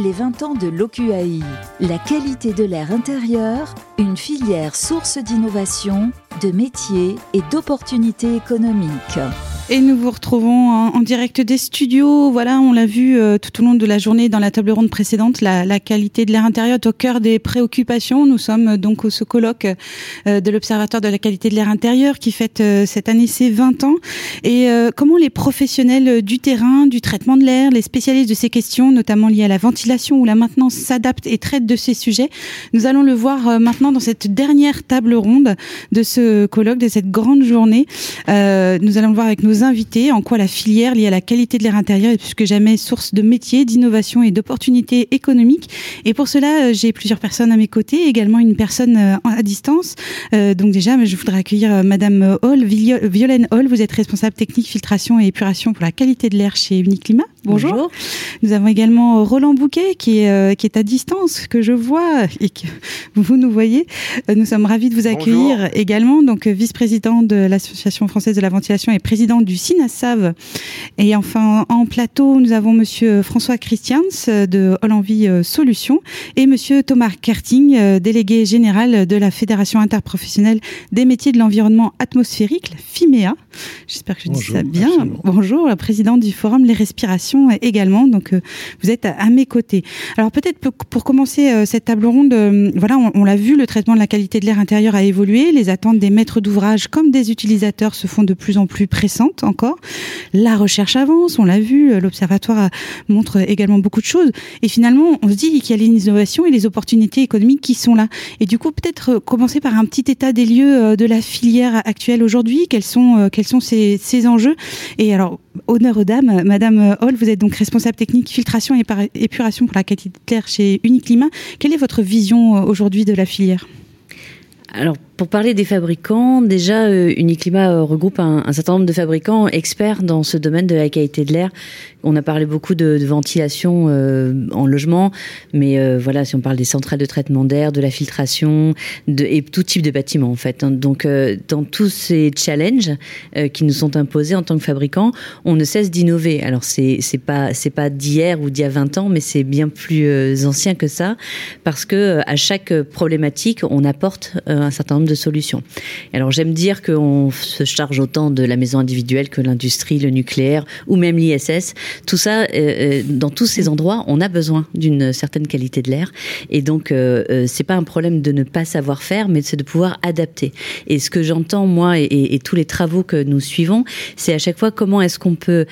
Les 20 ans de l'OQAI, la qualité de l'air intérieur, une filière source d'innovation, de métiers et d'opportunités économiques. Et nous vous retrouvons en, direct des studios. Voilà, on l'a vu euh, tout au long de la journée dans la table ronde précédente, la, la qualité de l'air intérieur est au cœur des préoccupations. Nous sommes donc au ce colloque euh, de l'Observatoire de la qualité de l'air intérieur qui fête euh, cette année ses 20 ans. Et comment les professionnels du terrain, du traitement de l'air, les spécialistes de ces questions, notamment liées à la ventilation ou la maintenance, s'adaptent et traitent de ces sujets? Nous allons le voir maintenant dans cette dernière table ronde de ce colloque, de cette grande journée. nous allons le voir avec nos invités en quoi la filière liée à la qualité de l'air intérieur est plus que jamais source de métiers, d'innovation et d'opportunités économiques. Et pour cela, euh, j'ai plusieurs personnes à mes côtés, également une personne euh, à distance. Euh, donc déjà, je voudrais accueillir Madame Hall, Violaine Hall. Vous êtes responsable technique filtration et épuration pour la qualité de l'air chez Uniclimat. Bonjour. Nous avons également Roland Bouquet qui est, qui est à distance, que je vois et que vous nous voyez. Nous sommes ravis de vous accueillir également. Donc vice-président de l'Association française de la ventilation et président du SINASAV. Et enfin, en plateau, nous avons Monsieur François Christians de Hollandvie euh, Solutions et Monsieur Thomas Kerting, euh, délégué général de la Fédération interprofessionnelle des métiers de l'environnement atmosphérique, la FIMEA. J'espère que je dis ça bien. Bonjour, président du forum Les Respirations également. Donc, euh, vous êtes à mes côtés. Alors, peut-être pour commencer cette table ronde, voilà, on, on l'a vu, le traitement de la qualité de l'air intérieur a évolué. Les attentes des maîtres d'ouvrage comme des utilisateurs se font de plus en plus pressantes encore. La recherche avance, on l'a vu, euh, l'observatoire montre également beaucoup de choses. Et finalement, on se dit qu'il y a l'innovation et les opportunités économiques qui sont là. Et du coup, peut-être euh, commencer par un petit état des lieux euh, de la filière actuelle aujourd'hui. Quels sont, quels sont ces, ces enjeux? Et alors, honneur aux dames, Madame Hall, vous êtes donc responsable technique filtration et épuration pour la qualité de l'air chez Uniclimat. Quelle est votre vision aujourd'hui de la filière? Alors, pour parler des fabricants, déjà, euh, Uniclimat euh, regroupe un, certain nombre de fabricants experts dans ce domaine de la qualité de l'air. On a parlé beaucoup de, ventilation euh, en logement, mais euh, voilà, si on parle des centrales de traitement d'air, de la filtration, et tout type de bâtiment en fait. Hein. Donc, dans tous ces challenges qui nous sont imposés en tant que fabricants, on ne cesse d'innover. Alors, c'est c'est pas c'est pas d'hier ou d'il y a 20 ans, mais c'est bien plus ancien que ça, parce que à chaque problématique, on apporte un certain nombre de solutions. Alors j'aime dire qu'on se charge autant de la maison individuelle que l'industrie, le nucléaire ou même l'ISS. Tout ça, euh, euh, dans tous ces endroits, on a besoin d'une certaine qualité de l'air. Et donc euh, c'est pas un problème de ne pas savoir faire, mais c'est de pouvoir adapter. Et ce que j'entends moi et, et tous les travaux que nous suivons, c'est à chaque fois comment est-ce qu'on peut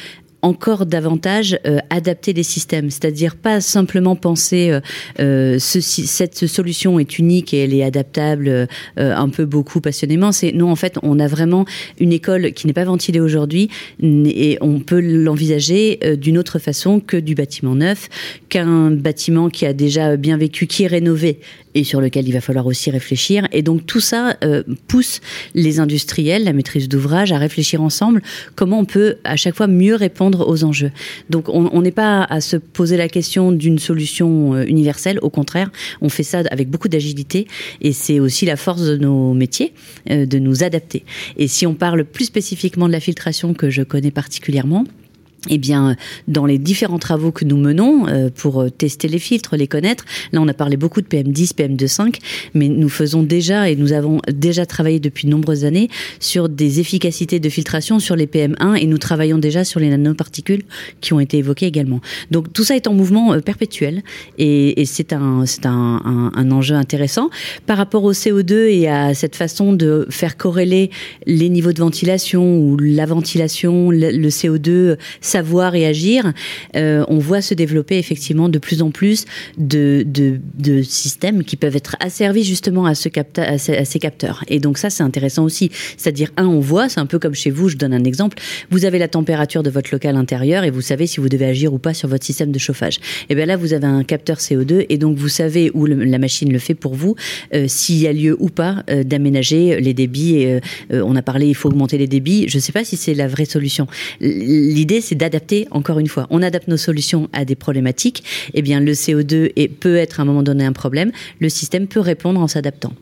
encore davantage euh, adapter les systèmes, c'est-à-dire pas simplement penser euh, euh, cette solution est unique et elle est adaptable un peu beaucoup passionnément. C'est non, en fait, on a vraiment une école qui n'est pas ventilée aujourd'hui et on peut l'envisager d'une autre façon que du bâtiment neuf, qu'un bâtiment qui a déjà bien vécu, qui est rénové et sur lequel il va falloir aussi réfléchir. Et donc tout ça euh, pousse les industriels, la maîtrise d'ouvrage, à réfléchir ensemble comment on peut à chaque fois mieux répondre aux enjeux. Donc on n'est pas à se poser la question d'une solution euh, universelle, au contraire, on fait ça avec beaucoup d'agilité et c'est aussi la force de nos métiers euh, de nous adapter. Et si on parle plus spécifiquement de la filtration que je connais particulièrement, eh bien, dans les différents travaux que nous menons euh, pour euh, tester les filtres, les connaître, là on a parlé beaucoup de PM10, PM2.5, mais nous faisons déjà et nous avons déjà travaillé depuis de nombreuses années sur des efficacités de filtration sur les PM1 et nous travaillons déjà sur les nanoparticules qui ont été évoquées également. Donc tout ça est en mouvement euh, perpétuel et, c'est un, un, enjeu intéressant par rapport au CO2 et à cette façon de faire corréler les niveaux de ventilation ou la ventilation, le CO2, savoir et agir, euh, on voit se développer effectivement de plus en plus de, de, systèmes qui peuvent être asservis justement à, ce capta à, ces, capteurs. Et donc ça, c'est intéressant aussi. C'est-à-dire, un, on voit, c'est un peu comme chez vous, je donne un exemple, vous avez la température de votre local intérieur et vous savez si vous devez agir ou pas sur votre système de chauffage. Et bien là, vous avez un capteur CO2 et donc vous savez où la machine le fait pour vous, euh, s'il y a lieu ou pas euh, d'aménager les débits. Et, on a parlé, il faut augmenter les débits. Je ne sais pas si c'est la vraie solution. L'idée, c'est d'adapter, encore une fois, on adapte nos solutions à des problématiques, eh bien le CO2 est, peut être à un moment donné un problème, le système peut répondre en s'adaptant.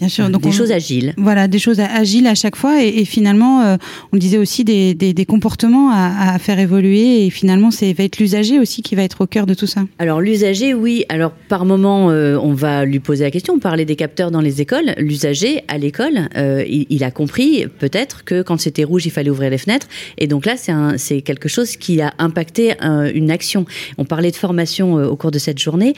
Bien sûr, donc des choses agiles. Voilà, des choses agiles à chaque fois, et, finalement, euh, on disait aussi des, des, comportements à, à, faire évoluer, et finalement, c'est va être l'usager aussi qui va être au cœur de tout ça. Alors l'usager, oui. Alors par moment, euh, on va lui poser la question. On parlait des capteurs dans les écoles. L'usager à l'école, euh, il, il, a compris peut-être que quand c'était rouge, il fallait ouvrir les fenêtres, et donc là, c'est c'est quelque chose qui a impacté une action. On parlait de formation au cours de cette journée.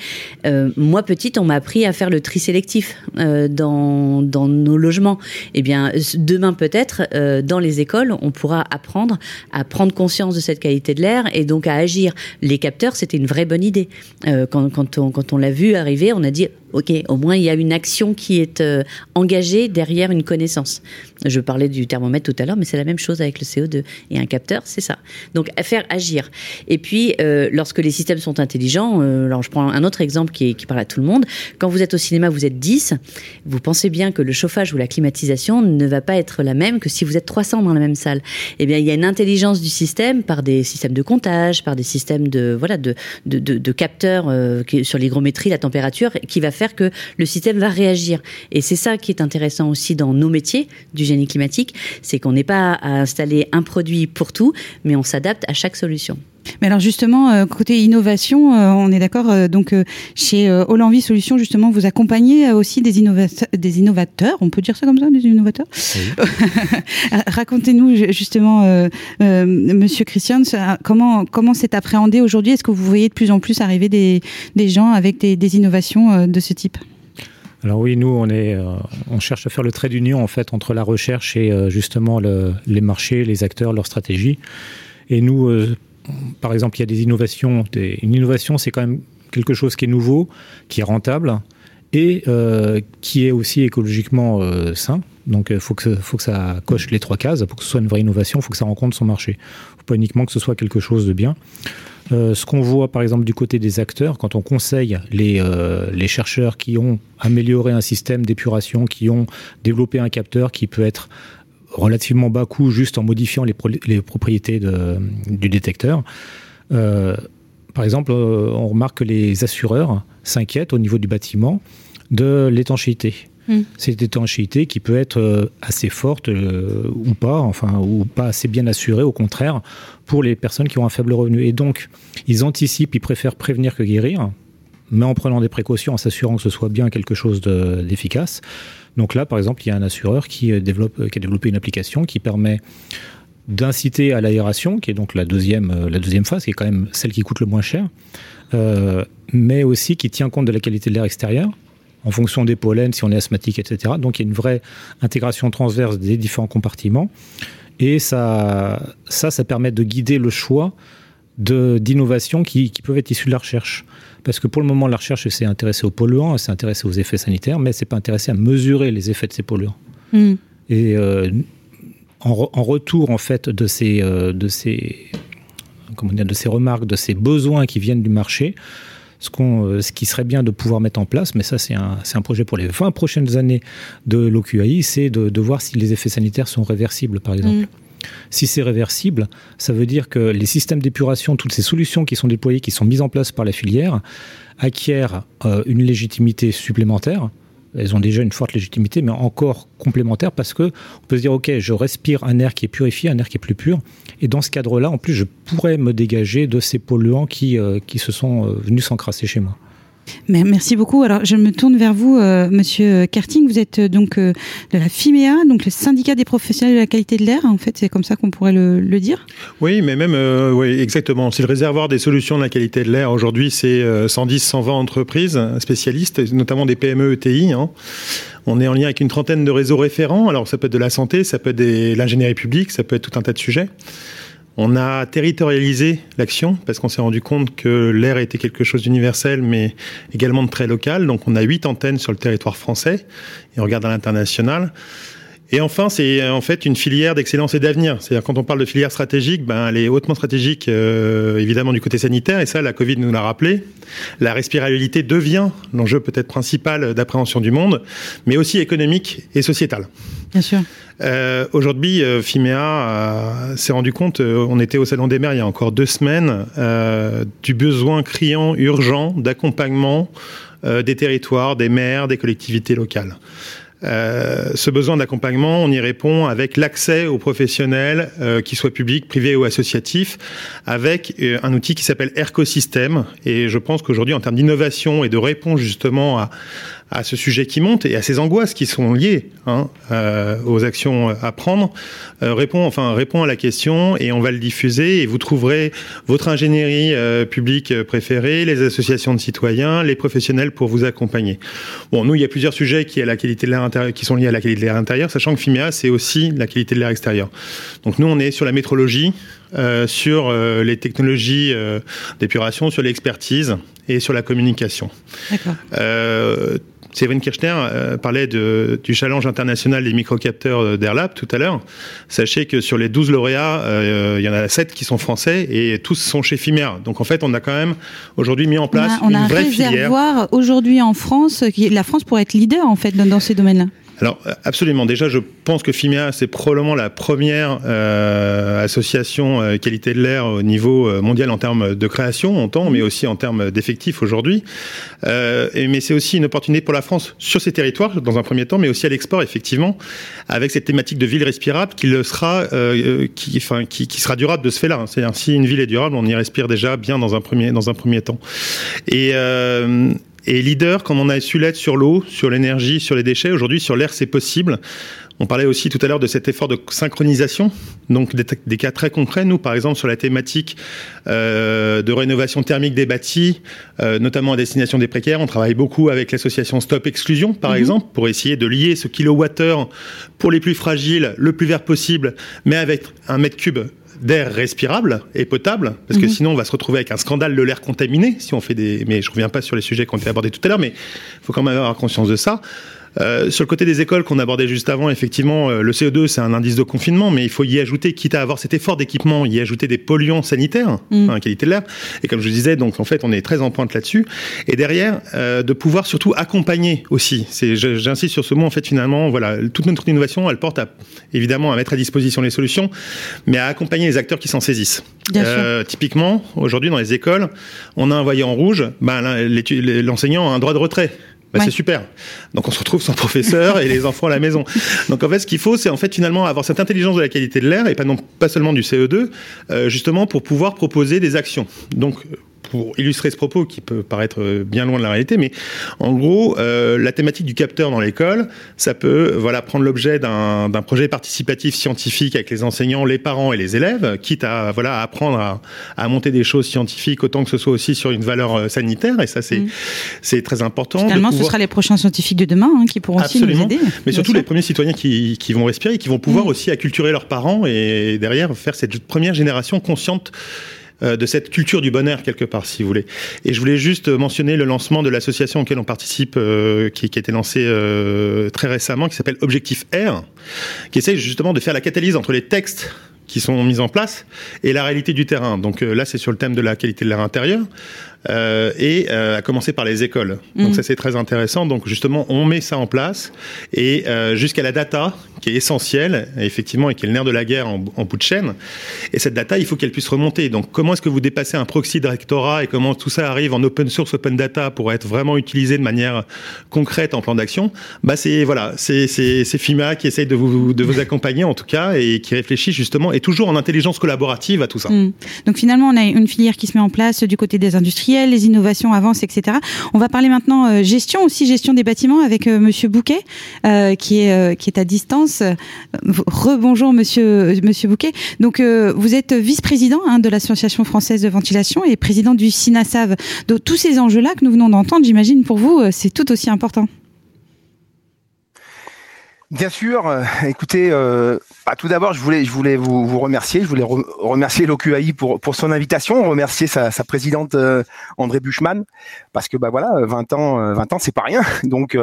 moi, petite, on m'a appris à faire le tri sélectif dans dans, nos logements. Eh bien, demain peut-être, euh, dans les écoles, on pourra apprendre à prendre conscience de cette qualité de l'air et donc à agir. Les capteurs, c'était une vraie bonne idée. Euh, quand, on l'a vu arriver, on a dit ok, au moins il y a une action qui est euh, engagée derrière une connaissance. Je parlais du thermomètre tout à l'heure, mais c'est la même chose avec le CO2 et un capteur, c'est ça. Donc faire agir. Et puis euh, lorsque les systèmes sont intelligents, euh, alors je prends un autre exemple qui, parle à tout le monde. Quand vous êtes au cinéma, vous êtes 10, vous pensez bien que le chauffage ou la climatisation ne va pas être la même que si vous êtes 300 dans la même salle. Eh bien, il y a une intelligence du système par des systèmes de comptage, par des systèmes de voilà de, de, de capteurs sur l'hygrométrie, la température, qui va faire que le système va réagir. Et c'est ça qui est intéressant aussi dans nos métiers du génie climatique, c'est qu'on n'est pas à installer un produit pour tout, mais on s'adapte à chaque solution. Mais alors justement, euh, côté innovation, euh, on est d'accord. Euh, donc chez Hollandie Solutions, justement, vous accompagnez aussi des, des innovateurs. On peut dire ça comme ça, des innovateurs? Racontez-nous justement, Monsieur Christian, comment comment c'est appréhendé aujourd'hui? Est-ce que vous voyez de plus en plus arriver des, des gens avec des, des innovations de ce type? Alors oui, nous, on, est, on cherche à faire le trait d'union en fait entre la recherche et justement le, les marchés, les acteurs, leur stratégie. Et nous, par exemple, il y a des innovations. une innovation, c'est quand même quelque chose qui est nouveau, qui est rentable et euh, qui est aussi écologiquement euh, sain. Donc il faut, que, faut que ça coche les trois cases. Pour que ce soit une vraie innovation, il faut que ça rencontre son marché. Faut pas uniquement que ce soit quelque chose de bien. Euh, ce qu'on voit par exemple du côté des acteurs, quand on conseille les, les chercheurs qui ont amélioré un système d'épuration, qui ont développé un capteur qui peut être relativement bas coût juste en modifiant les, les propriétés de, du détecteur. Euh, par exemple, euh, on remarque que les assureurs s'inquiètent au niveau du bâtiment de l'étanchéité. Hmm. Cette étanchéité qui peut être euh, assez forte ou pas, enfin, ou pas assez bien assurée, au contraire, pour les personnes qui ont un faible revenu. Et donc, ils anticipent, ils préfèrent prévenir que guérir, mais en prenant des précautions, en s'assurant que ce soit bien quelque chose d'efficace. Donc là, par exemple, il y a un assureur qui, euh, euh, qui a développé une application qui permet d'inciter à l'aération, qui est donc la deuxième, euh, la deuxième phase, qui est quand même celle qui coûte le moins cher, mais aussi qui tient compte de la qualité de l'air extérieur en fonction des pollens, si on est asthmatique, etc. Donc il y a une vraie intégration transverse des différents compartiments. Et ça, ça, permet de guider le choix d'innovations qui peuvent être issues de la recherche. Parce que pour le moment, la recherche s'est intéressée aux polluants, s'est intéressée aux effets sanitaires, mais s'est pas intéressée à mesurer les effets de ces polluants. Hmm. Et euh, en, retour, en fait, de ces, euh, de ces, comment dire, de ces remarques, de ces besoins qui viennent du marché, ce, euh, ce, qui serait bien de pouvoir mettre en place, mais ça c'est un, un, projet pour les 20 prochaines années de l'OQAI, c'est de, de, voir si les effets sanitaires sont réversibles, par exemple. Hmm. Si c'est réversible, ça veut dire que les systèmes d'épuration, toutes ces solutions qui sont déployées, qui sont mises en place par la filière, acquièrent euh, une légitimité supplémentaire. Elles ont déjà une forte légitimité, mais encore complémentaire parce que on peut se dire, OK, je respire un air qui est purifié, un air qui est plus pur. Et dans ce cadre-là, en plus, je pourrais me dégager de ces polluants qui, euh, se sont euh, venus s'encrasser chez moi. Merci beaucoup. Alors, je me tourne vers vous, euh, Monsieur Karting. Vous êtes euh, donc euh, de la FIMEA, donc le syndicat des professionnels de la qualité de l'air. En fait, c'est comme ça qu'on pourrait le, dire. Oui, mais même, oui, exactement. C'est le réservoir des solutions de la qualité de l'air. Aujourd'hui, c'est 110, 120 entreprises spécialistes, notamment des PME, ETI. Hein. On est en lien avec une trentaine de réseaux référents. Alors, ça peut être de la santé, ça peut être de l'ingénierie publique, ça peut être tout un tas de sujets. On a territorialisé l'action parce qu'on s'est rendu compte que l'air était quelque chose d'universel mais également de très local. Donc on a huit antennes sur le territoire français et on regarde à l'international. Et enfin, c'est en fait une filière d'excellence et d'avenir. C'est-à-dire quand on parle de filière stratégique, ben elle est hautement stratégique euh, évidemment du côté sanitaire et ça la Covid nous l'a rappelé. La respirabilité devient l'enjeu peut-être principal d'appréhension du monde, mais aussi économique et sociétal. Bien sûr. Euh, Aujourd'hui, euh, Fimea euh, s'est rendu compte, euh, on était au Salon des Mers il y a encore deux semaines, du besoin criant, urgent d'accompagnement des territoires, des maires, des collectivités locales. Euh, ce besoin d'accompagnement, on y répond avec l'accès aux professionnels, euh, qu'ils soient publics, privés ou associatifs, avec euh, un outil qui s'appelle Ercosystème. Et je pense qu'aujourd'hui, en termes d'innovation et de réponse justement à, à ce sujet qui monte et à ces angoisses qui sont liées hein, euh, aux actions à prendre, euh, répond enfin répond à la question et on va le diffuser et vous trouverez votre ingénierie euh, publique préférée, les associations de citoyens, les professionnels pour vous accompagner. Bon, nous il y a plusieurs sujets qui à la qualité de l'air intérieur, qui sont liés à la qualité de l'air intérieur, sachant que FIMEA c'est aussi la qualité de l'air extérieur. Donc nous on est sur la métrologie, sur les technologies d'épuration, sur l'expertise et sur la communication. D'accord. Euh, Steven Kirchner euh, parlait de, du challenge international des microcapteurs d'Airlab tout à l'heure. Sachez que sur les 12 lauréats, euh, il y en a 7 qui sont français et tous sont chez Fimea. Donc en fait, on a quand même aujourd'hui mis en place on a, on a une vraie un réservoir aujourd'hui en France. Qui, la France pourrait être leader en fait dans, dans ces domaines-là. Alors absolument. Déjà, je pense que Fimea c'est probablement la première euh, association euh, qualité de l'air au niveau euh, mondial en termes de création, on entend, mais aussi en termes d'effectifs aujourd'hui. Euh, mais c'est aussi une opportunité pour la France sur ses territoires dans un premier temps, mais aussi à l'export effectivement, avec cette thématique de ville respirable qui le sera, euh, qui, enfin, qui, qui, sera durable de ce fait-là. C'est-à-dire si une ville est durable, on y respire déjà bien dans un premier dans un premier temps. Et euh, et leader, comme on a su l'être sur l'eau, sur l'énergie, sur les déchets, aujourd'hui sur l'air, c'est possible. On parlait aussi tout à l'heure de cet effort de synchronisation, donc des, des, cas très concrets. Nous, par exemple, sur la thématique euh, de rénovation thermique des bâtis, euh, notamment à destination des précaires, on travaille beaucoup avec l'association Stop Exclusion, par mmh. exemple, pour essayer de lier ce kilowattheure pour les plus fragiles, le plus vert possible, mais avec un mètre cube d'air respirable et potable, parce que mmh. sinon on va se retrouver avec un scandale de l'air contaminé si on fait des. Mais je reviens pas sur les sujets qui ont été abordés tout à l'heure, mais il faut quand même avoir conscience de ça. Euh, sur le côté des écoles qu'on abordait juste avant, effectivement, euh, le CO2 c'est un indice de confinement, mais il faut y ajouter, quitte à avoir cet effort d'équipement, y ajouter des polluants sanitaires, mmh. hein, qualité de l'air. Et comme je disais, donc en fait, on est très en pointe là-dessus. Et derrière, euh, de pouvoir surtout accompagner aussi. C'est, j'insiste sur ce mot. En fait, finalement, voilà, toute notre innovation, elle porte à, évidemment à mettre à disposition les solutions, mais à accompagner les acteurs qui s'en saisissent. Euh, typiquement, aujourd'hui dans les écoles, on a un voyant rouge. Ben, l'enseignant a un droit de retrait. Bah, ouais. C'est super. Donc on se retrouve sans professeur et les enfants à la maison. Donc en fait, ce qu'il faut, c'est en fait finalement avoir cette intelligence de la qualité de l'air et pas non pas seulement du CO2, euh, justement pour pouvoir proposer des actions. Donc pour illustrer ce propos qui peut paraître bien loin de la réalité, mais en gros, euh, la thématique du capteur dans l'école, ça peut voilà prendre l'objet d'un projet participatif scientifique avec les enseignants, les parents et les élèves, quitte à voilà à apprendre à, à monter des choses scientifiques autant que ce soit aussi sur une valeur sanitaire, et ça c'est mmh. c'est très important. Finalement, pouvoir... ce sera les prochains scientifiques de demain hein, qui pourront Absolument. aussi nous aider. Mais surtout les premiers citoyens qui, qui vont respirer, qui vont pouvoir mmh. aussi acculturer leurs parents et derrière faire cette première génération consciente euh, de cette culture du bonheur quelque part, si vous voulez. Et je voulais juste mentionner le lancement de l'association auquel on participe, euh, qui, qui, a été lancée euh, très récemment, qui s'appelle Objectif R, qui essaye justement de faire la catalyse entre les textes qui sont mis en place et la réalité du terrain. Donc euh, là, c'est sur le thème de la qualité de l'air intérieur. Euh, et euh, à commencer par les écoles. Donc mmh. ça c'est très intéressant. Donc justement on met ça en place et euh, jusqu'à la data qui est essentielle effectivement et qui est le nerf de la guerre en, en bout de chaîne. Et cette data il faut qu'elle puisse remonter. Donc comment est-ce que vous dépassez un proxy de rectorat et comment tout ça arrive en open source, open data pour être vraiment utilisé de manière concrète en plan d'action? Bah c'est voilà c'est c'est FIMA qui essaye de vous de vous accompagner en tout cas et qui réfléchit justement et toujours en intelligence collaborative à tout ça. Mmh. Donc finalement on a une filière qui se met en place du côté des industries les innovations avancent, etc. On va parler maintenant euh, gestion aussi, gestion des bâtiments avec euh, Monsieur Bouquet, euh, qui est qui est à distance. Rebonjour Monsieur Monsieur Bouquet. Donc vous êtes vice-président hein, de l'Association française de ventilation et président du SINASAV. Donc tous ces enjeux-là que nous venons d'entendre, j'imagine pour vous, c'est tout aussi important. Bien sûr. Euh, écoutez, euh, bah, tout d'abord, je voulais, je voulais vous, vous remercier. Je voulais re remercier l'OQAI pour, pour son invitation, remercier sa, présidente euh, André Buchmann, parce que bah voilà, 20 ans, 20 ans, c'est pas rien. Donc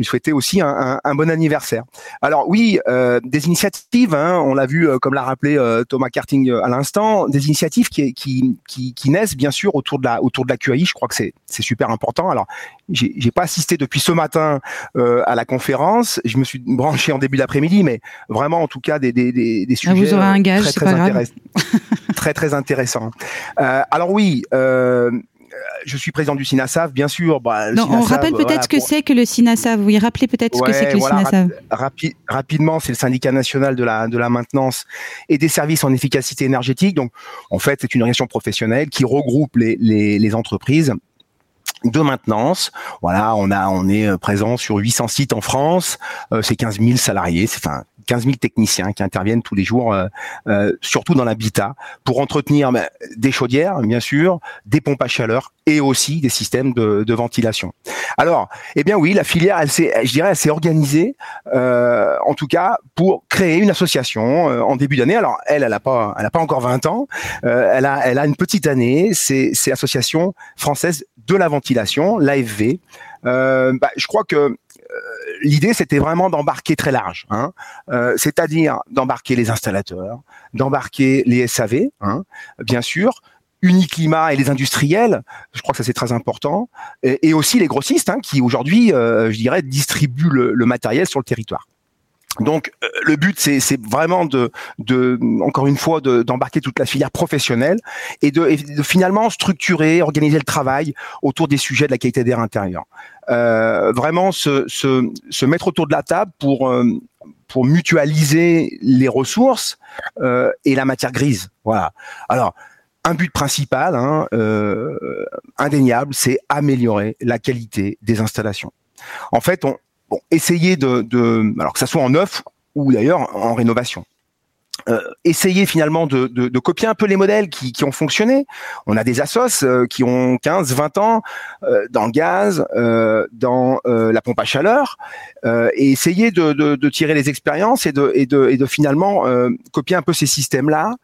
lui souhaiter aussi un, un, un, bon anniversaire. Alors oui, euh, des initiatives, hein, on l'a vu, euh, comme l'a rappelé euh, Thomas Karting à l'instant, des initiatives qui, qui, qui, qui, naissent bien sûr autour de la autour de la QAI. Je crois que c'est super important. Alors j'ai pas assisté depuis ce matin à la conférence. Je me suis branché en début d'après-midi, mais vraiment en tout cas des des, des, des sujets vous aurez un gage, très très, intéress très très intéressants. alors oui. Je suis président du SINASAV, bien sûr. Bah, on rappelle peut-être ce que c'est que le SINASAV. Oui, rappelez peut-être ce que c'est que le SINASAV. rapidement, c'est le syndicat national de la, de la maintenance et des services en efficacité énergétique. Donc, en fait, c'est une organisation professionnelle qui regroupe les, les, les entreprises de maintenance. Voilà, on a, on est présent sur 800 sites en France. c'est 15 000 salariés. C'est enfin 15 000 techniciens qui interviennent tous les jours, euh, euh, surtout dans l'habitat, pour entretenir ben, des chaudières, bien sûr, des pompes à chaleur et aussi des systèmes de, ventilation. Alors, eh bien oui, la filière, elle s'est, je dirais, elle s'est organisée, euh, en tout cas, pour créer une association en début d'année. Alors, elle, elle n'a pas, elle a pas encore 20 ans. elle a, elle a une petite année. C'est, c'est Association française de la ventilation, l'AFV. Bah, je crois que l'idée, c'était vraiment d'embarquer très large, hein. euh, c'est-à-dire d'embarquer les installateurs, d'embarquer les SAV, hein, bien sûr, Uniclimat et les industriels, je crois que ça c'est très important, et, aussi les grossistes hein, qui aujourd'hui, euh, je dirais, distribuent le, matériel sur le territoire. Donc euh, le but c'est vraiment de, de encore une fois d'embarquer toute la filière professionnelle et de, de, finalement structurer, organiser le travail autour des sujets de la qualité d'air intérieur. Euh, vraiment se, se, se, mettre autour de la table pour, euh, pour mutualiser les ressources euh, et la matière grise. Voilà. Alors, un but principal, hein, indéniable, c'est améliorer la qualité des installations. En fait, on bon, essayer de, de, alors que ça soit en neuf ou d'ailleurs en rénovation. Euh, essayer finalement de, de, de, copier un peu les modèles qui, qui ont fonctionné. On a des assos euh, qui ont 15, 20 ans euh, dans le gaz, euh, dans la pompe à chaleur, et essayer de, de, tirer les expériences et de, et de, et de finalement copier un peu ces systèmes-là,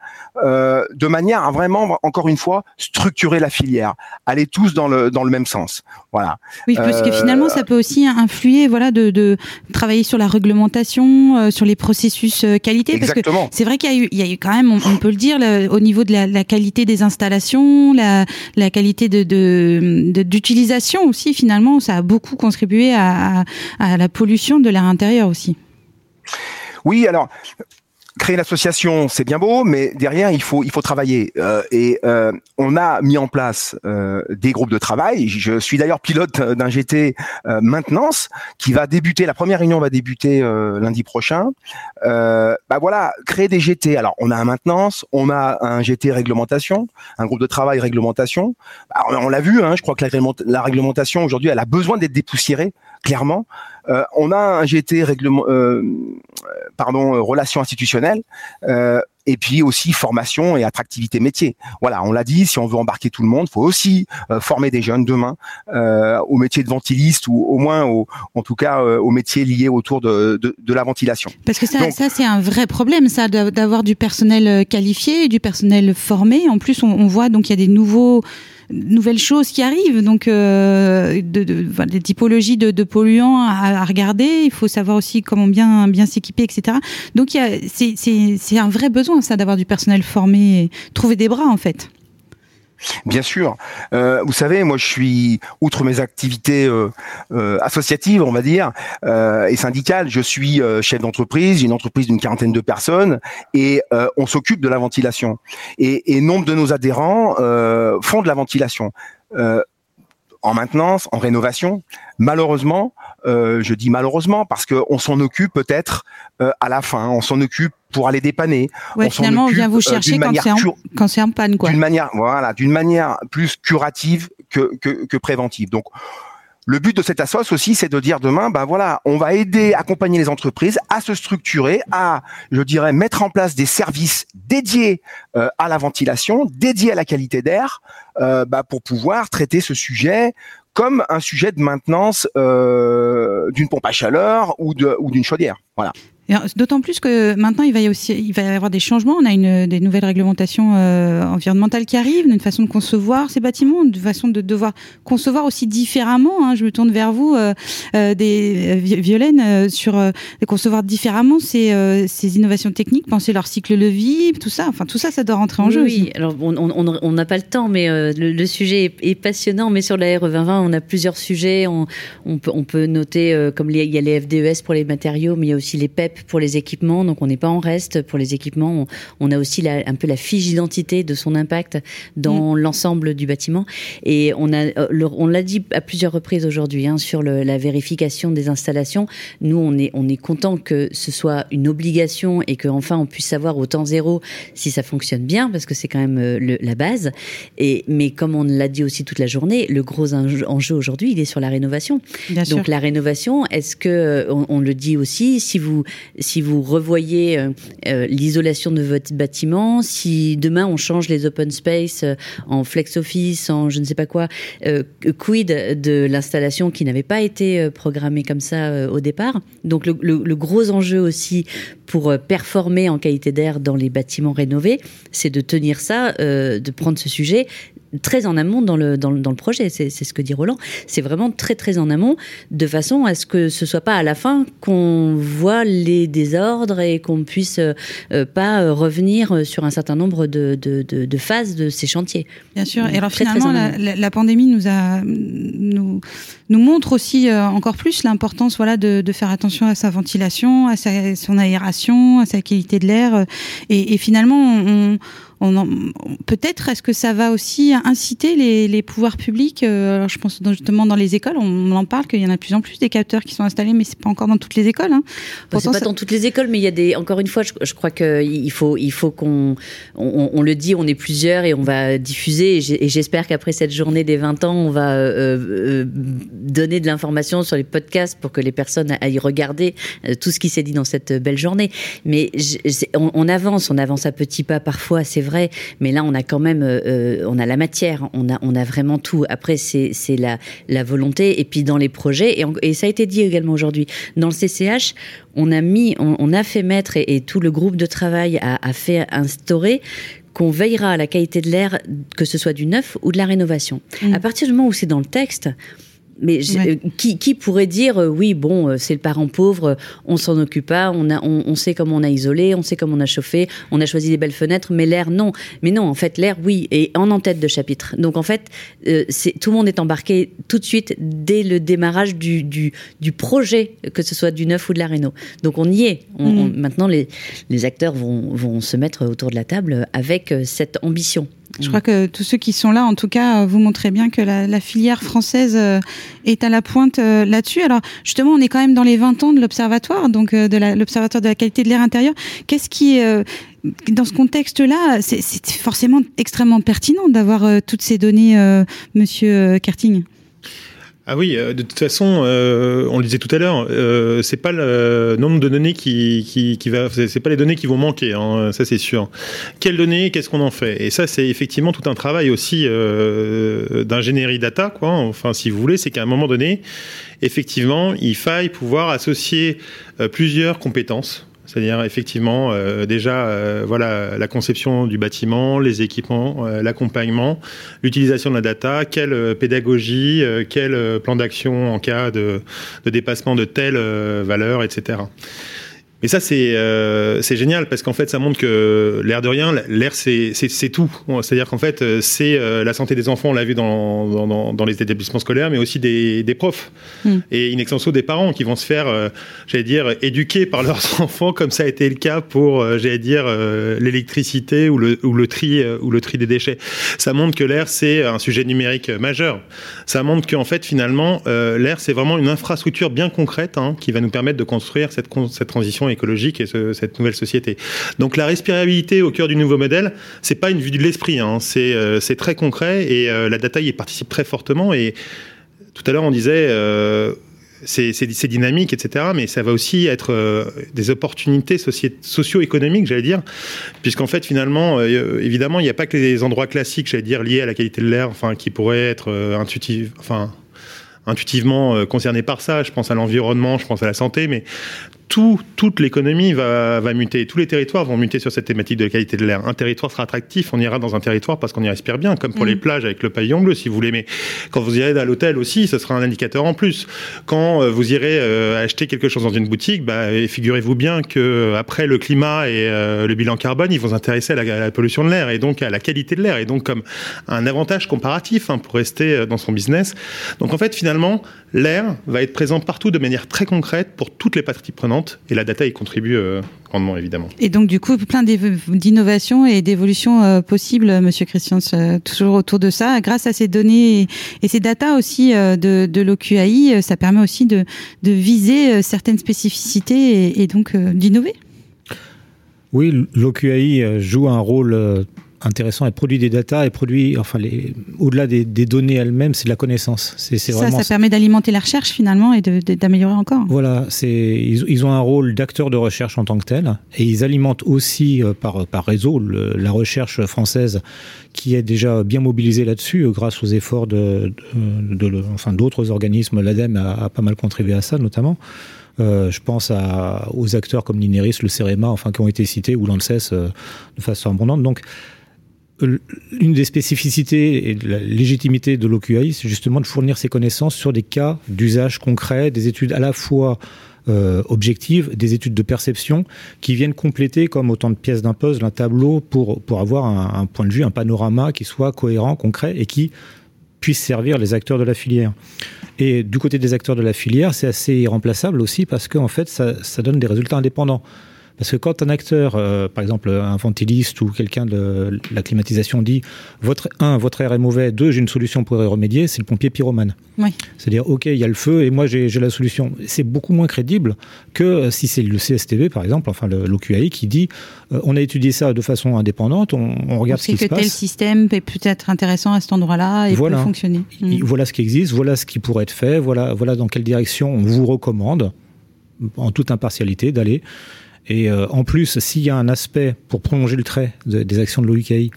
de manière à vraiment, encore une fois, structurer la filière, aller tous dans le, dans le même sens. Voilà. Oui, parce que finalement, ça peut aussi influer, voilà, de, de travailler sur la réglementation, sur les processus qualité, Exactement. parce que c'est vrai qu'il y a eu, il y a eu quand même, on, peut le dire, au niveau de la, qualité des installations, la, qualité d'utilisation aussi. Finalement, ça a beaucoup contribué à la pollution de l'air intérieur aussi. Oui, alors créer l'association, c'est bien beau, mais derrière, il faut il faut travailler. Euh, et euh, on a mis en place euh, des groupes de travail. Je suis d'ailleurs pilote d'un GT euh, maintenance qui va débuter. La première réunion va débuter euh, lundi prochain. bah voilà, créer des GT. Alors, on a un maintenance, on a un GT réglementation, un groupe de travail réglementation. on l'a vu, hein, je crois que la réglementation aujourd'hui, elle a besoin d'être dépoussiérée, clairement. Euh, on a un GT règlement, euh, pardon, euh, relations institutionnelles, et puis aussi formation et attractivité métier. Voilà, on l'a dit, si on veut embarquer tout le monde, faut aussi former des jeunes demain au métier de ventiliste ou au moins, au, en tout cas, au métier lié autour de, de, la ventilation. Parce que ça, ça c'est un vrai problème, ça, d'avoir du personnel qualifié, du personnel formé. En plus, on, on voit donc il y a des nouveaux nouvelles choses qui arrivent, donc euh, de, des typologies de, polluants à, regarder. Il faut savoir aussi comment bien bien s'équiper, etc. Donc c'est un vrai besoin ça d'avoir du personnel formé, et trouver des bras en fait. Bien sûr. Euh, vous savez, moi, je suis, outre mes activités euh, euh, associatives, on va dire, et syndicales, je suis chef d'entreprise. Une entreprise d'une quarantaine de personnes et on s'occupe de la ventilation. Et, et, nombre de nos adhérents font de la ventilation en maintenance, en rénovation. Malheureusement, euh, je dis malheureusement parce qu'on s'en occupe peut-être euh, à la fin, on s'en occupe pour aller dépanner. Ouais, finalement, on vient vous euh, chercher quand c'est en, panne, quoi. D'une manière, voilà, d'une manière plus curative que, que, que préventive. Donc, le but de cette assoce aussi, c'est de dire demain, ben voilà, on va aider, accompagner les entreprises à se structurer, à, je dirais, mettre en place des services dédiés euh, à la ventilation, dédiés à la qualité d'air, euh, bah, pour pouvoir traiter ce sujet comme un sujet de maintenance euh, d'une pompe à chaleur ou d'une chaudière. Voilà. D'autant plus que maintenant il va y aussi il va y avoir des changements. On a une des nouvelles réglementations euh, environnementales qui arrivent, une façon de concevoir ces bâtiments, une façon de devoir concevoir aussi différemment. Hein. Je me tourne vers vous, euh, euh des euh, Violaine, sur de concevoir différemment ces, ces innovations techniques, penser leur cycle de vie, tout ça. Enfin tout ça, ça doit rentrer en jeu. Oui, alors on n'a pas le temps, mais le, sujet est, passionnant. Mais sur la RE 2020, on a plusieurs sujets. On, on peut, on peut noter comme il y a les FDES pour les matériaux, mais il y a aussi les PEP ZEP pour les équipements, donc on n'est pas en reste pour les équipements. On, a aussi un peu la fiche d'identité de son impact dans mm. l'ensemble du bâtiment. Et on a, euh, on l'a dit à plusieurs reprises aujourd'hui hein, sur la vérification des installations. Nous, on est, on est content que ce soit une obligation et qu'enfin on puisse savoir au temps zéro si ça fonctionne bien, parce que c'est quand même euh, la base. Et, mais comme on l'a dit aussi toute la journée, le gros enjeu aujourd'hui, il est sur la rénovation. Donc la rénovation, est-ce que euh, on, le dit aussi, si vous si vous revoyez euh, l'isolation de votre bâtiment, si demain on change les open space en flex office, en je ne sais pas quoi, quid de l'installation qui n'avait pas été programmée comme ça au départ? Donc le, le gros enjeu aussi pour performer en qualité d'air dans les bâtiments rénovés, c'est de tenir ça, euh, de prendre ce sujet très en amont dans le, dans, le projet, c'est ce que dit Roland. C'est vraiment très très en amont, de façon à ce que ce soit pas à la fin qu'on voit les désordres et qu'on puisse euh, pas revenir sur un certain nombre de, de, de, phases de ces chantiers. Bien sûr. Et alors finalement, la, pandémie nous a nous, nous montre aussi euh, encore plus l'importance voilà de, de, faire attention à sa ventilation, à sa, son aération, à sa qualité de l'air. Et, et finalement, on peut-être est-ce que ça va aussi inciter les, les pouvoirs publics euh, alors je pense justement dans les écoles on en parle qu'il y en a de plus en plus des capteurs qui sont installés mais c'est pas encore dans toutes les écoles hein. c'est pas dans toutes les écoles mais il y a des encore une fois je, je crois que il faut il faut qu'on on, on, le dit on est plusieurs et on va diffuser et j'espère qu'après cette journée des 20 ans on va euh, euh, donner de l'information sur les podcasts pour que les personnes aillent regarder tout ce qui s'est dit dans cette belle journée mais on, on avance on avance à petits pas parfois c'est vrai, mais là on a quand même, euh, euh, on a la matière, on a, on a vraiment tout. Après c'est la, la volonté et puis dans les projets et, ça a été dit également aujourd'hui dans le CCH, on a mis, on, a fait mettre et, tout le groupe de travail a, fait instaurer qu'on veillera à la qualité de l'air, que ce soit du neuf ou de la rénovation. Mmh. À partir du moment où c'est dans le texte, mais euh, qui, qui, pourrait dire euh, oui bon euh, c'est le parent pauvre on s'en occupe pas on a on, sait comment on a isolé on sait comment on a chauffé on a choisi des belles fenêtres mais l'air non. Mais non en fait l'air oui et en en tête de chapitre. Donc en fait c'est tout le monde est embarqué tout de suite dès le démarrage du, du, du, projet que ce soit du neuf ou de la réno. Donc on y est. Mm. maintenant les, les acteurs vont, vont se mettre autour de la table avec cette ambition je crois que tous ceux qui sont là, en tout cas, euh, vous montrez bien que la, filière française euh, est à la pointe euh, là-dessus. Alors, justement, on est quand même dans les 20 ans de l'observatoire, donc de l'observatoire de la qualité de l'air intérieur. Qu'est-ce qui dans ce contexte-là, c'est forcément extrêmement pertinent d'avoir toutes ces données, Monsieur Kerting? Ah oui, euh, de toute façon, euh, on le disait tout à l'heure, euh, c'est pas le nombre de données qui, qui, qui va, c'est pas les données qui vont manquer, hein, ça c'est sûr. Quelles données, qu'est-ce qu'on en fait? Et ça, c'est effectivement tout un travail aussi euh, d'ingénierie data, quoi. Enfin, si vous voulez, c'est qu'à un moment donné, effectivement, il faille pouvoir associer plusieurs compétences c'est-à-dire effectivement euh, déjà euh, voilà la conception du bâtiment, les équipements, euh, l'accompagnement, l'utilisation de la data, quelle pédagogie, quel plan d'action en cas de, de, dépassement de telle valeur, etc. Et ça, c'est euh, c'est génial parce qu'en fait, ça montre que l'air de rien, l'air, c'est tout. C'est-à-dire qu'en fait, c'est euh, la santé des enfants, on l'a vu dans, dans, dans, les établissements scolaires, mais aussi des, des profs. Mm. Et in extenso des parents qui vont se faire, euh, j'allais dire, éduquer par leurs enfants, comme ça a été le cas pour, euh, j'allais dire, l'électricité ou le, ou, le tri, ou le tri des déchets. Ça montre que l'air, c'est un sujet numérique majeur. Ça montre qu'en fait, finalement, l'air, c'est vraiment une infrastructure bien concrète hein, qui va nous permettre de construire cette, cette transition écologique et cette nouvelle société. Donc la respirabilité au cœur du nouveau modèle, c'est pas une vue de l'esprit, hein. euh, c'est très concret et euh, la data y participe très fortement. Et tout à l'heure on disait euh, c'est dynamique, etc. Mais ça va aussi être des opportunités socio-économiques, j'allais dire, puisqu'en fait, finalement, évidemment, il n'y a pas que les endroits classiques, j'allais dire, liés à la qualité de l'air, enfin, qui pourraient être intuitivement concernés par ça. Je pense à l'environnement, je pense à la santé, mais tout, toute l'économie va, va, muter, tous les territoires vont muter sur cette thématique de la qualité de l'air. Un territoire sera attractif, on ira dans un territoire parce qu'on y respire bien, comme pour mm. les plages avec le pavillon bleu, si vous voulez. Mais quand vous irez à l'hôtel aussi, ce sera un indicateur en plus. Quand euh, vous irez euh, acheter quelque chose dans une boutique, bah, figurez-vous bien que euh, après le climat et le bilan carbone, ils vont s'intéresser à, la, pollution de l'air et donc à la qualité de l'air et donc comme un avantage comparatif hein, pour rester dans son business. Donc en fait, finalement, l'air va être présent partout de manière très concrète pour toutes les parties prenantes et la data y contribue grandement évidemment. Et donc du coup plein d'innovations et d'évolutions possibles, Monsieur Christian, toujours autour de ça. Grâce à ces données et ces data aussi de, de l'OQAI, ça permet aussi de, de viser certaines spécificités et, donc d'innover. Oui, l'OQAI joue un rôle intéressant et produit des data et produit, enfin, les, au-delà des, données elles-mêmes, c'est de la connaissance. C'est, ça, ça permet d'alimenter la recherche finalement et d'améliorer encore. Voilà, c'est, ils, ont un rôle d'acteur de recherche en tant que tel et ils alimentent aussi euh, par, par réseau la recherche française qui est déjà bien mobilisée là-dessus euh, grâce aux efforts de, de, enfin, d'autres organismes. L'ADEME a, pas mal contribué à ça notamment. Euh, je pense à, aux acteurs comme l'INERIS, le CEREMA, enfin qui ont été cités, ou l'ANSES euh, de façon abondante. Donc, une des spécificités et de la légitimité de l'OQI, c'est justement de fournir ces connaissances sur des cas d'usage concret, des études à la fois euh, objectives, des études de perception, qui viennent compléter, comme autant de pièces d'un puzzle, un tableau pour, pour avoir un, un, point de vue, un panorama qui soit cohérent, concret et qui puisse servir les acteurs de la filière. Et du côté des acteurs de la filière, c'est assez irremplaçable aussi parce qu'en fait, ça, ça donne des résultats indépendants. Parce que quand un acteur, euh, par exemple un ventiliste ou quelqu'un de la climatisation dit votre un, votre air est mauvais, deux, j'ai une solution pour y remédier, c'est le pompier pyromane. Oui. C'est-à-dire ok, il y a le feu et moi j'ai la solution. C'est beaucoup moins crédible que euh, si c'est le CSTV par exemple, enfin l'OQAI qui dit euh, on a étudié ça de façon indépendante, on, on regarde ce qui se passe. que tel système est peut-être intéressant à cet endroit-là et voilà. peut fonctionner. Mm. Voilà ce qui existe, voilà ce qui pourrait être fait, voilà, voilà dans quelle direction on vous recommande en toute impartialité d'aller. Et euh, en plus, s'il y a un aspect pour prolonger le trait des actions de l'OICI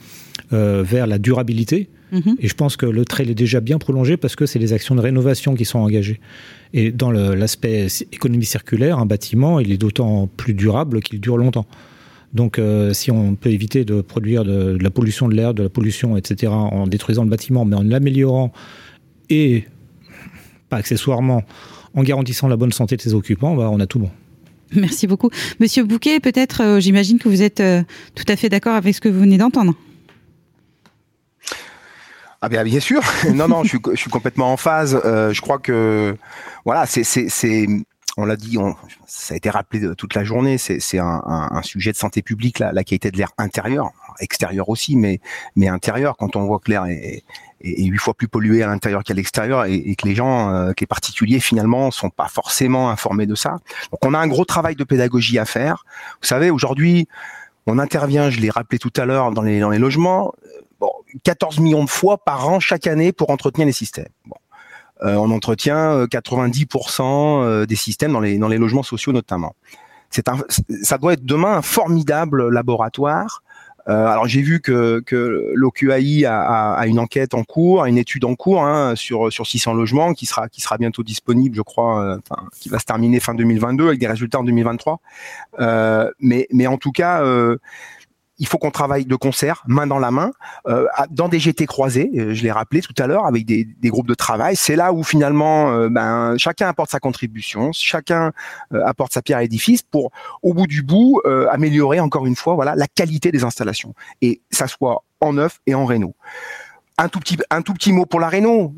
euh, vers la durabilité, mhm. et je pense que le trait est déjà bien prolongé parce que c'est les actions de rénovation qui sont engagées. Et dans l'aspect économie circulaire, un bâtiment, il est d'autant plus durable qu'il dure longtemps. Donc, euh, si on peut éviter de produire de, la pollution de l'air, de la pollution, etc., en détruisant le bâtiment, mais en l'améliorant et, pas accessoirement, en garantissant la bonne santé de ses occupants, bah, on a tout bon. Merci beaucoup. Monsieur Bouquet, peut-être, euh, j'imagine que vous êtes euh, tout à fait d'accord avec ce que vous venez d'entendre. Ah bien, bien sûr. non, non, je suis, complètement en phase. Euh, je crois que, voilà, c'est, on l'a dit, ça a été rappelé toute la journée. C'est un, sujet de santé publique, la, la qualité de l'air intérieur, extérieur aussi, mais intérieur. Quand on voit que l'air est, et huit fois plus pollué à l'intérieur qu'à l'extérieur et, que les gens, euh, que les particuliers finalement sont pas forcément informés de ça. Donc on a un gros travail de pédagogie à faire. Vous savez, aujourd'hui, on intervient, je l'ai rappelé tout à l'heure, dans les, dans les logements, bon, 14 millions de fois par an chaque année pour entretenir les systèmes. Bon. Euh, on entretient 90% euh, des systèmes dans les, dans les logements sociaux notamment. C'est ça doit être demain un formidable laboratoire euh, alors j'ai vu que, que l'OQAI a, a, une enquête en cours, une étude en cours hein, sur sur 600 logements qui sera qui sera bientôt disponible, je crois, euh, qui va se terminer fin 2022 avec des résultats en 2023. Euh, mais mais en tout cas il faut qu'on travaille de concert, main dans la main, euh, dans des GT croisés. Euh, je l'ai rappelé tout à l'heure avec des, groupes de travail. C'est là où finalement, euh, ben, chacun apporte sa contribution, chacun apporte sa pierre à l'édifice pour, au bout du bout, améliorer encore une fois, voilà, la qualité des installations et ça soit en neuf et en réno. Un tout petit, un tout petit mot pour la réno.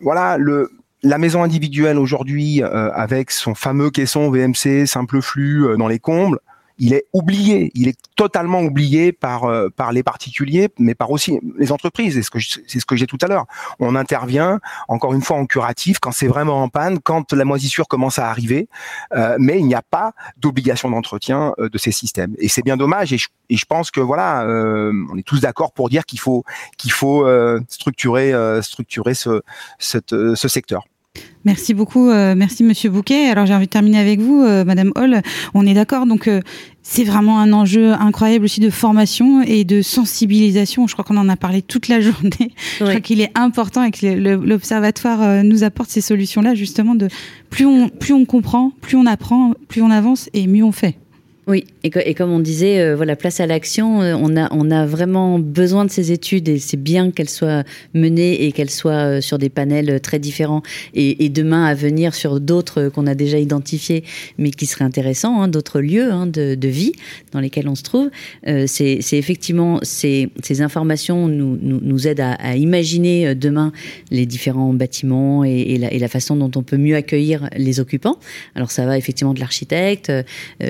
voilà, le, la maison individuelle aujourd'hui, avec son fameux caisson VMC simple flux dans les combles, il est oublié, il est totalement oublié par euh, par les particuliers, mais par aussi les entreprises. C'est ce que c'est ce que j'ai tout à l'heure. On intervient encore une fois en curatif quand c'est vraiment en panne, quand la moisissure commence à arriver, euh, mais il n'y a pas d'obligation d'entretien euh, de ces systèmes. Et c'est bien dommage. Et je, et je pense que voilà, on est tous d'accord pour dire qu'il faut qu'il faut structurer structurer ce ce secteur. Merci beaucoup, euh, merci Monsieur Bouquet. Alors j'ai envie de terminer avec vous, euh, Madame Hall. On est d'accord, donc euh, c'est vraiment un enjeu incroyable aussi de formation et de sensibilisation. Je crois qu'on en a parlé toute la journée. Je crois qu'il est important et que l'observatoire nous apporte ces solutions-là, justement. De plus on plus on comprend, plus on apprend, plus on avance et mieux on fait. Oui, et, comme on disait, euh, voilà, place à l'action. Euh, on a, on a vraiment besoin de ces études et c'est bien qu'elles soient menées et qu'elles soient euh, sur des panels très différents et, demain à venir sur d'autres qu'on a déjà identifiés, mais qui seraient intéressants, hein, d'autres lieux hein, de, vie dans lesquels on se trouve. C'est effectivement ces, informations nous, nous, aident à, imaginer demain les différents bâtiments et, la, et la façon dont on peut mieux accueillir les occupants. Alors ça va effectivement de l'architecte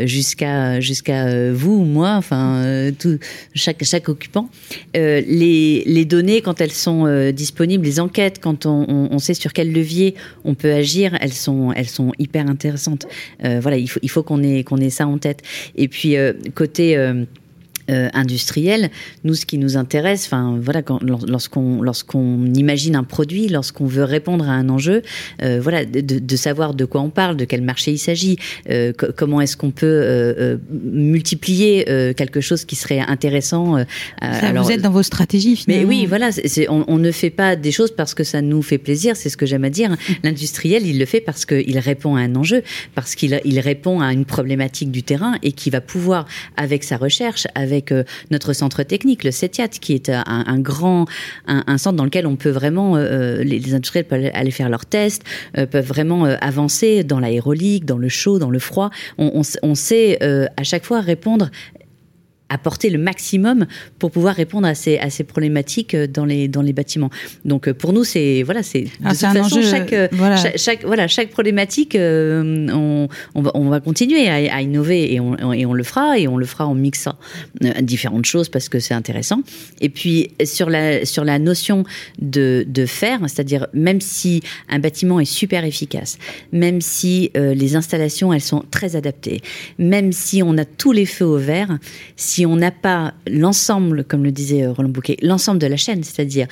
jusqu'à jusqu'à euh, vous ou moi, enfin euh, tout, chaque chaque occupant. Euh, les, les données quand elles sont disponibles, les enquêtes quand on, on, on, sait sur quel levier on peut agir, elles sont elles sont hyper intéressantes. voilà, il faut il faut qu'on ait qu'on ait ça en tête. Et puis côté euh, industriel. Nous, ce qui nous intéresse, enfin voilà, lorsqu'on lorsqu'on imagine un produit, lorsqu'on veut répondre à un enjeu, euh, voilà, de, de, savoir de quoi on parle, de quel marché il s'agit, euh, comment est-ce qu'on peut euh, multiplier quelque chose qui serait intéressant. ça alors, vous êtes dans vos stratégies. Finalement. Mais oui, voilà, on, ne fait pas des choses parce que ça nous fait plaisir. C'est ce que j'aime à dire. L'industriel, il le fait parce qu'il répond à un enjeu, parce qu'il il répond à une problématique du terrain et qui va pouvoir, avec sa recherche, avec avec notre centre technique, le CETIAT, qui est un, grand, un, centre dans lequel on peut vraiment, euh, euh les, industriels peuvent aller faire leurs tests, euh, peuvent vraiment avancer dans l'aérolique, dans le chaud, dans le froid. On sait à chaque fois répondre apporter le maximum pour pouvoir répondre à ces, à ces problématiques euh, dans les, dans les bâtiments. Donc euh, pour nous, c'est voilà, c'est de ah, toute façon enjeu, chaque, euh, voilà. chaque, chaque, voilà chaque problématique, euh, on, on, va, on va continuer à, à innover et on, et on le fera et on le fera en mixant différentes choses parce que c'est intéressant. Et puis sur la sur la notion de, de faire, c'est-à-dire même si un bâtiment est super efficace, même si euh, les installations elles sont très adaptées, même si on a tous les feux au vert, si si on n'a pas l'ensemble, comme le disait euh, Roland Bouquet, l'ensemble de la chaîne, c'est-à-dire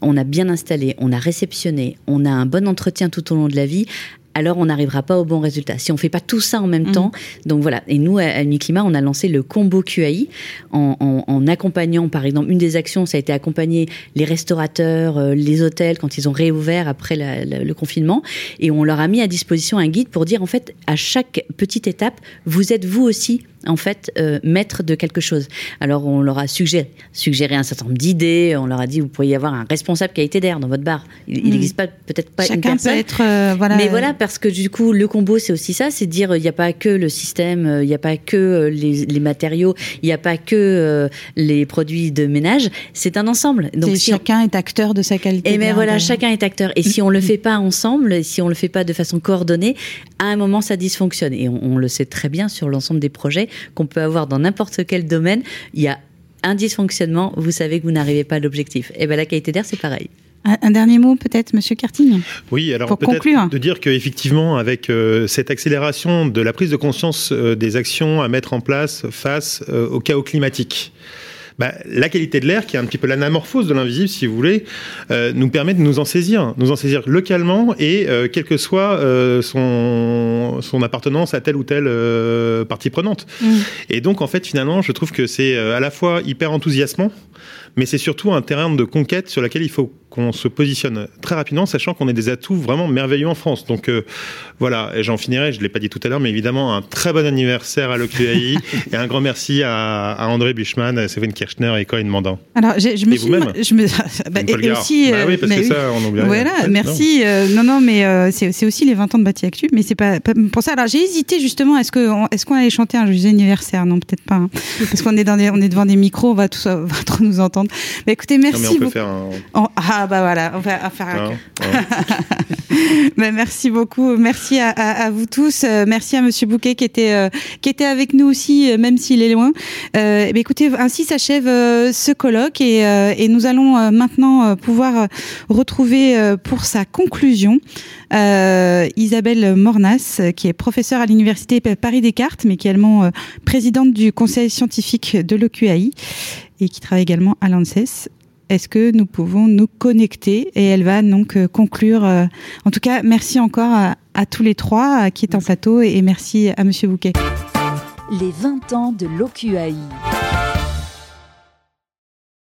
on a bien installé, on a réceptionné, on a un bon entretien tout au long de la vie, alors on n'arrivera pas au bon résultat. Si on fait pas tout ça en même mmh. temps, donc voilà. Et nous, à Uniclimat, on a lancé le combo QAI en, en, en, accompagnant, par exemple, une des actions, ça a été accompagner les restaurateurs, euh, les hôtels quand ils ont réouvert après la, la, le confinement, et on leur a mis à disposition un guide pour dire en fait à chaque petite étape, vous êtes vous aussi en fait euh, maître de quelque chose. Alors on leur a suggéré, suggéré un certain nombre d'idées, on leur a dit vous pourriez avoir un responsable qualité d'air dans votre bar. Il n'existe mmh. pas peut-être pas Chacun une personne, peut être euh, voilà. Mais voilà parce que du coup le combo c'est aussi ça, c'est dire il n'y a pas que le système, il n'y a pas que les, les matériaux, il n'y a pas que euh, les produits de ménage, c'est un ensemble. Donc si chacun on... est acteur de sa qualité. Et mais voilà, chacun est acteur. Et si on le fait pas ensemble, si on le fait pas de façon coordonnée, à un moment ça dysfonctionne. Et on, on le sait très bien sur l'ensemble des projets qu'on peut avoir dans n'importe quel domaine, il y a un dysfonctionnement, vous savez que vous n'arrivez pas à l'objectif. Et bien la qualité d'air, c'est pareil. Un dernier mot peut-être, Monsieur Cartigne Oui, alors peut-être de dire qu'effectivement, avec euh, cette accélération de la prise de conscience euh, des actions à mettre en place face euh, au chaos climatique, bah, la qualité de l'air, qui est un petit peu l'anamorphose de l'invisible, si vous voulez, euh, nous permet de nous en saisir, nous en saisir localement et euh, quelle que soit euh, son, son appartenance à telle ou telle euh, partie prenante. Mmh. Et donc, en fait, finalement, je trouve que c'est euh, à la fois hyper enthousiasmant, mais c'est surtout un terrain de conquête sur lequel il faut qu'on se positionne très rapidement, sachant qu'on a des atouts vraiment merveilleux en France. Donc euh, voilà, et j'en finirai, je ne l'ai pas dit tout à l'heure, mais évidemment, un très bon anniversaire à l'OQAI et un grand merci à, à André Buchmann, à Séverine Kirchner et Corinne Mandant. Alors, je, je me et suis. Je me, bah, et, aussi. Bah oui, parce que oui. ça, on oublie. Voilà, rien. merci. Euh, non, non, mais euh, c'est aussi les 20 ans de Bâti Actu, mais c'est pas, pas, pour ça. Alors, j'ai hésité justement, est-ce qu'on est qu'on allait chanter un joyeux anniversaire? Non, peut-être pas. Hein. Parce qu'on est, dans des, on est devant des micros, on va, tous, on va trop nous entendre. Mais écoutez, merci non, mais on beaucoup. Peut faire un... ah, bah voilà, on va faire un. Ah, ah. merci beaucoup. Merci à, à, à vous tous. Euh, merci à Monsieur Bouquet qui était, euh, qui était avec nous aussi, euh, même s'il est loin. Euh, eh écoutez, ainsi s'achève euh, ce colloque et, et, nous allons maintenant pouvoir retrouver pour sa conclusion Isabelle Mornas, qui est professeure à l'Université Paris-Descartes, mais qui est également présidente du conseil scientifique de l'OQAI et qui travaille également à l'ANSES est-ce que nous pouvons nous connecter Et elle va donc euh, conclure. Euh, en tout cas, merci encore à, à tous les trois qui est en plateau et merci à Monsieur Bouquet. Les 20 ans de l'OQAI.